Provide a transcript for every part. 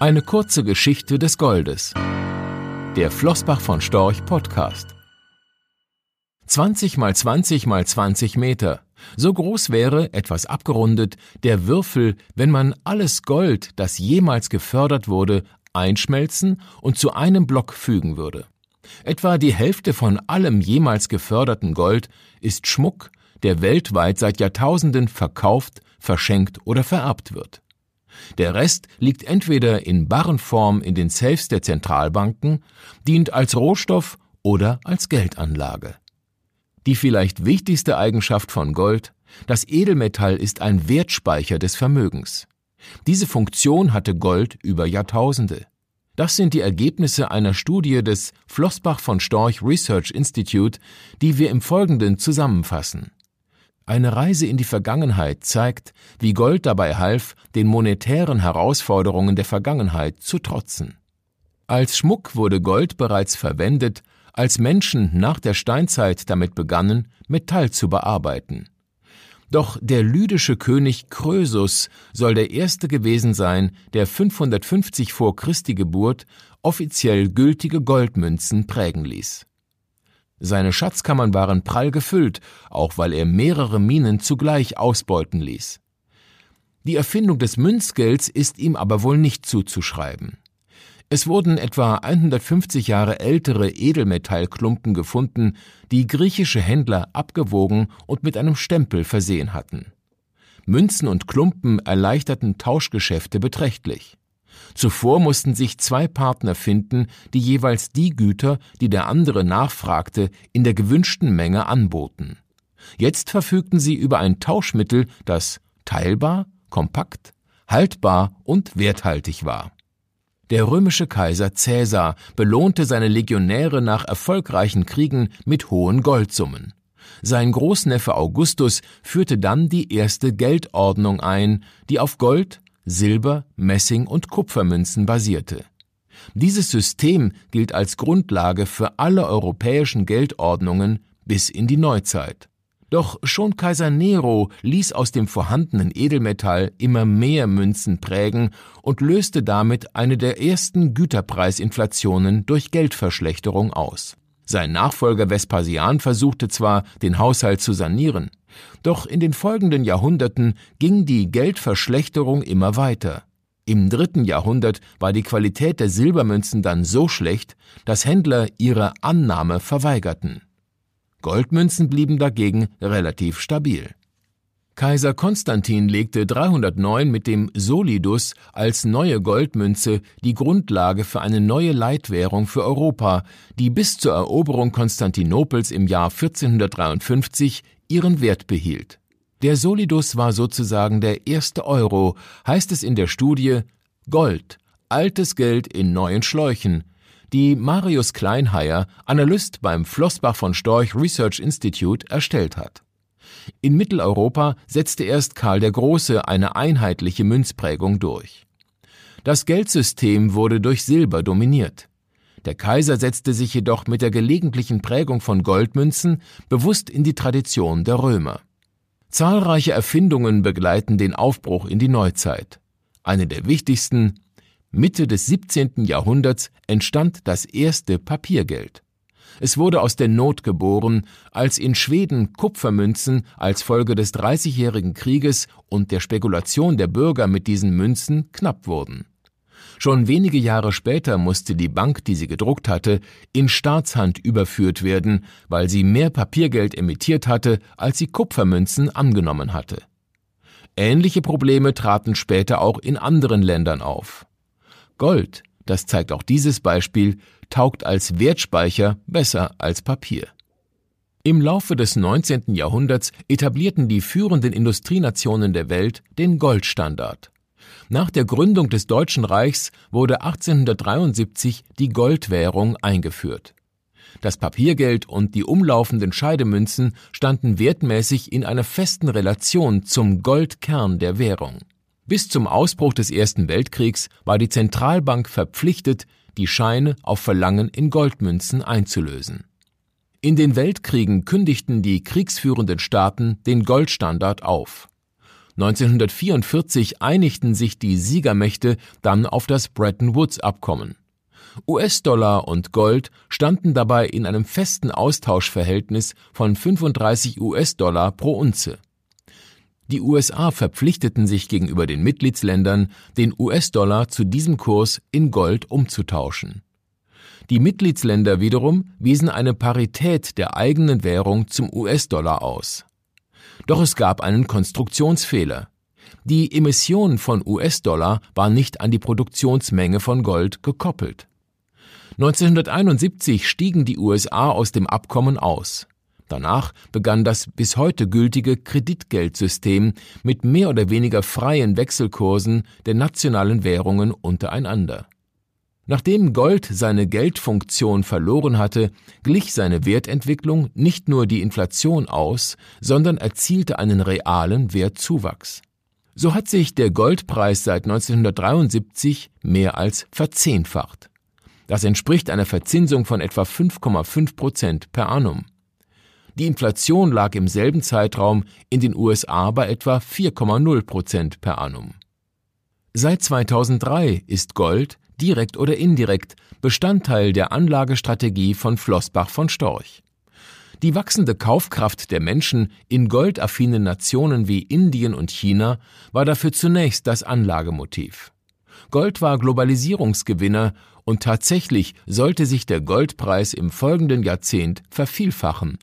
Eine kurze Geschichte des Goldes. Der Flossbach von Storch Podcast. 20 mal 20 mal 20 Meter. So groß wäre, etwas abgerundet, der Würfel, wenn man alles Gold, das jemals gefördert wurde, einschmelzen und zu einem Block fügen würde. Etwa die Hälfte von allem jemals geförderten Gold ist Schmuck, der weltweit seit Jahrtausenden verkauft, verschenkt oder vererbt wird. Der Rest liegt entweder in Barrenform in den Safes der Zentralbanken, dient als Rohstoff oder als Geldanlage. Die vielleicht wichtigste Eigenschaft von Gold, das Edelmetall ist ein Wertspeicher des Vermögens. Diese Funktion hatte Gold über Jahrtausende. Das sind die Ergebnisse einer Studie des Flossbach von Storch Research Institute, die wir im Folgenden zusammenfassen. Eine Reise in die Vergangenheit zeigt, wie Gold dabei half, den monetären Herausforderungen der Vergangenheit zu trotzen. Als Schmuck wurde Gold bereits verwendet, als Menschen nach der Steinzeit damit begannen, Metall zu bearbeiten. Doch der lydische König Krösus soll der erste gewesen sein, der 550 vor Christi Geburt offiziell gültige Goldmünzen prägen ließ. Seine Schatzkammern waren prall gefüllt, auch weil er mehrere Minen zugleich ausbeuten ließ. Die Erfindung des Münzgelds ist ihm aber wohl nicht zuzuschreiben. Es wurden etwa 150 Jahre ältere Edelmetallklumpen gefunden, die griechische Händler abgewogen und mit einem Stempel versehen hatten. Münzen und Klumpen erleichterten Tauschgeschäfte beträchtlich. Zuvor mussten sich zwei Partner finden, die jeweils die Güter, die der andere nachfragte, in der gewünschten Menge anboten. Jetzt verfügten sie über ein Tauschmittel, das teilbar, kompakt, haltbar und werthaltig war. Der römische Kaiser Caesar belohnte seine Legionäre nach erfolgreichen Kriegen mit hohen Goldsummen. Sein Großneffe Augustus führte dann die erste Geldordnung ein, die auf Gold, Silber, Messing und Kupfermünzen basierte. Dieses System gilt als Grundlage für alle europäischen Geldordnungen bis in die Neuzeit. Doch schon Kaiser Nero ließ aus dem vorhandenen Edelmetall immer mehr Münzen prägen und löste damit eine der ersten Güterpreisinflationen durch Geldverschlechterung aus. Sein Nachfolger Vespasian versuchte zwar, den Haushalt zu sanieren, doch in den folgenden Jahrhunderten ging die Geldverschlechterung immer weiter. Im dritten Jahrhundert war die Qualität der Silbermünzen dann so schlecht, dass Händler ihre Annahme verweigerten. Goldmünzen blieben dagegen relativ stabil. Kaiser Konstantin legte 309 mit dem Solidus als neue Goldmünze die Grundlage für eine neue Leitwährung für Europa, die bis zur Eroberung Konstantinopels im Jahr 1453 ihren Wert behielt. Der Solidus war sozusagen der erste Euro, heißt es in der Studie Gold, altes Geld in neuen Schläuchen, die Marius Kleinheier, Analyst beim Flossbach von Storch Research Institute, erstellt hat. In Mitteleuropa setzte erst Karl der Große eine einheitliche Münzprägung durch. Das Geldsystem wurde durch Silber dominiert. Der Kaiser setzte sich jedoch mit der gelegentlichen Prägung von Goldmünzen bewusst in die Tradition der Römer. Zahlreiche Erfindungen begleiten den Aufbruch in die Neuzeit. Eine der wichtigsten Mitte des 17. Jahrhunderts entstand das erste Papiergeld. Es wurde aus der Not geboren, als in Schweden Kupfermünzen als Folge des Dreißigjährigen Krieges und der Spekulation der Bürger mit diesen Münzen knapp wurden. Schon wenige Jahre später musste die Bank, die sie gedruckt hatte, in Staatshand überführt werden, weil sie mehr Papiergeld emittiert hatte, als sie Kupfermünzen angenommen hatte. Ähnliche Probleme traten später auch in anderen Ländern auf. Gold, das zeigt auch dieses Beispiel, taugt als Wertspeicher besser als Papier. Im Laufe des 19. Jahrhunderts etablierten die führenden Industrienationen der Welt den Goldstandard. Nach der Gründung des Deutschen Reichs wurde 1873 die Goldwährung eingeführt. Das Papiergeld und die umlaufenden Scheidemünzen standen wertmäßig in einer festen Relation zum Goldkern der Währung. Bis zum Ausbruch des Ersten Weltkriegs war die Zentralbank verpflichtet, die Scheine auf Verlangen in Goldmünzen einzulösen. In den Weltkriegen kündigten die kriegsführenden Staaten den Goldstandard auf. 1944 einigten sich die Siegermächte dann auf das Bretton Woods Abkommen. US-Dollar und Gold standen dabei in einem festen Austauschverhältnis von 35 US-Dollar pro Unze. Die USA verpflichteten sich gegenüber den Mitgliedsländern, den US-Dollar zu diesem Kurs in Gold umzutauschen. Die Mitgliedsländer wiederum wiesen eine Parität der eigenen Währung zum US-Dollar aus. Doch es gab einen Konstruktionsfehler. Die Emission von US-Dollar war nicht an die Produktionsmenge von Gold gekoppelt. 1971 stiegen die USA aus dem Abkommen aus. Danach begann das bis heute gültige Kreditgeldsystem mit mehr oder weniger freien Wechselkursen der nationalen Währungen untereinander. Nachdem Gold seine Geldfunktion verloren hatte, glich seine Wertentwicklung nicht nur die Inflation aus, sondern erzielte einen realen Wertzuwachs. So hat sich der Goldpreis seit 1973 mehr als verzehnfacht. Das entspricht einer Verzinsung von etwa 5,5 Prozent per annum. Die Inflation lag im selben Zeitraum in den USA bei etwa 4,0 Prozent per annum. Seit 2003 ist Gold, direkt oder indirekt, Bestandteil der Anlagestrategie von Flossbach von Storch. Die wachsende Kaufkraft der Menschen in goldaffinen Nationen wie Indien und China war dafür zunächst das Anlagemotiv. Gold war Globalisierungsgewinner und tatsächlich sollte sich der Goldpreis im folgenden Jahrzehnt vervielfachen,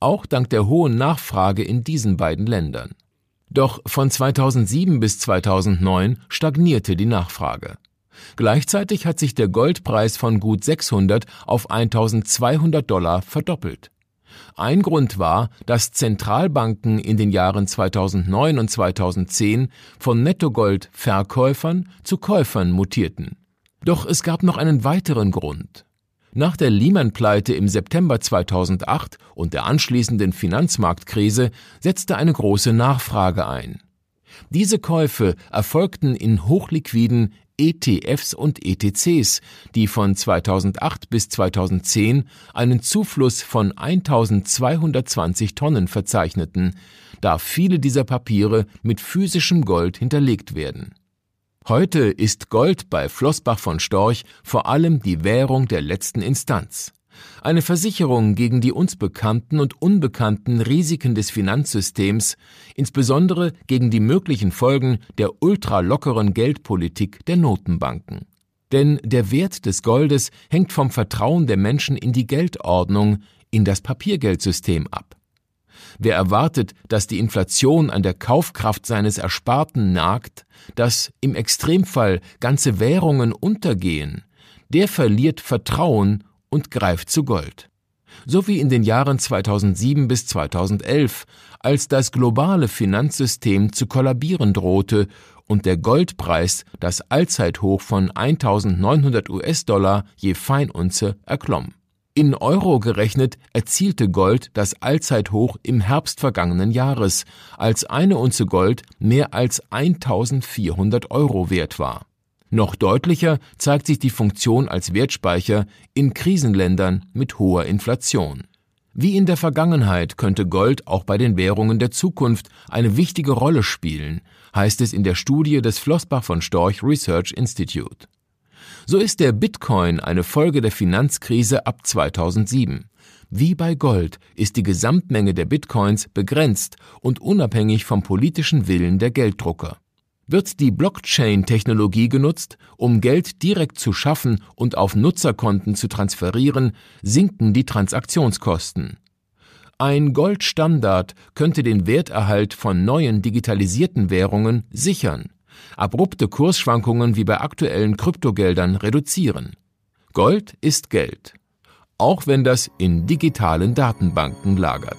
auch dank der hohen Nachfrage in diesen beiden Ländern. Doch von 2007 bis 2009 stagnierte die Nachfrage. Gleichzeitig hat sich der Goldpreis von gut 600 auf 1200 Dollar verdoppelt. Ein Grund war, dass Zentralbanken in den Jahren 2009 und 2010 von Nettogoldverkäufern zu Käufern mutierten. Doch es gab noch einen weiteren Grund. Nach der Lehman-Pleite im September 2008 und der anschließenden Finanzmarktkrise setzte eine große Nachfrage ein. Diese Käufe erfolgten in hochliquiden ETFs und ETCs, die von 2008 bis 2010 einen Zufluss von 1220 Tonnen verzeichneten, da viele dieser Papiere mit physischem Gold hinterlegt werden. Heute ist Gold bei Flossbach von Storch vor allem die Währung der letzten Instanz. Eine Versicherung gegen die uns bekannten und unbekannten Risiken des Finanzsystems, insbesondere gegen die möglichen Folgen der ultralockeren Geldpolitik der Notenbanken. Denn der Wert des Goldes hängt vom Vertrauen der Menschen in die Geldordnung, in das Papiergeldsystem ab. Wer erwartet, dass die Inflation an der Kaufkraft seines Ersparten nagt, dass im Extremfall ganze Währungen untergehen, der verliert Vertrauen und greift zu Gold. So wie in den Jahren 2007 bis 2011, als das globale Finanzsystem zu kollabieren drohte und der Goldpreis das Allzeithoch von 1900 US-Dollar je Feinunze erklomm. In Euro gerechnet erzielte Gold das Allzeithoch im Herbst vergangenen Jahres, als eine Unze Gold mehr als 1400 Euro wert war. Noch deutlicher zeigt sich die Funktion als Wertspeicher in Krisenländern mit hoher Inflation. Wie in der Vergangenheit könnte Gold auch bei den Währungen der Zukunft eine wichtige Rolle spielen, heißt es in der Studie des Flossbach von Storch Research Institute. So ist der Bitcoin eine Folge der Finanzkrise ab 2007. Wie bei Gold ist die Gesamtmenge der Bitcoins begrenzt und unabhängig vom politischen Willen der Gelddrucker. Wird die Blockchain-Technologie genutzt, um Geld direkt zu schaffen und auf Nutzerkonten zu transferieren, sinken die Transaktionskosten. Ein Goldstandard könnte den Werterhalt von neuen digitalisierten Währungen sichern, abrupte Kursschwankungen wie bei aktuellen Kryptogeldern reduzieren. Gold ist Geld, auch wenn das in digitalen Datenbanken lagert.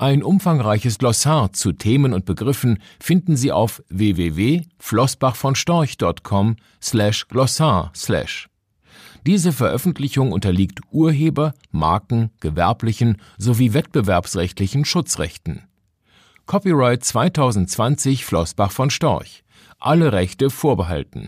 Ein umfangreiches Glossar zu Themen und Begriffen finden Sie auf www.flossbachvonstorch.com slash glossar slash. Diese Veröffentlichung unterliegt Urheber-, Marken-, gewerblichen sowie wettbewerbsrechtlichen Schutzrechten. Copyright 2020 Flossbach von Storch. Alle Rechte vorbehalten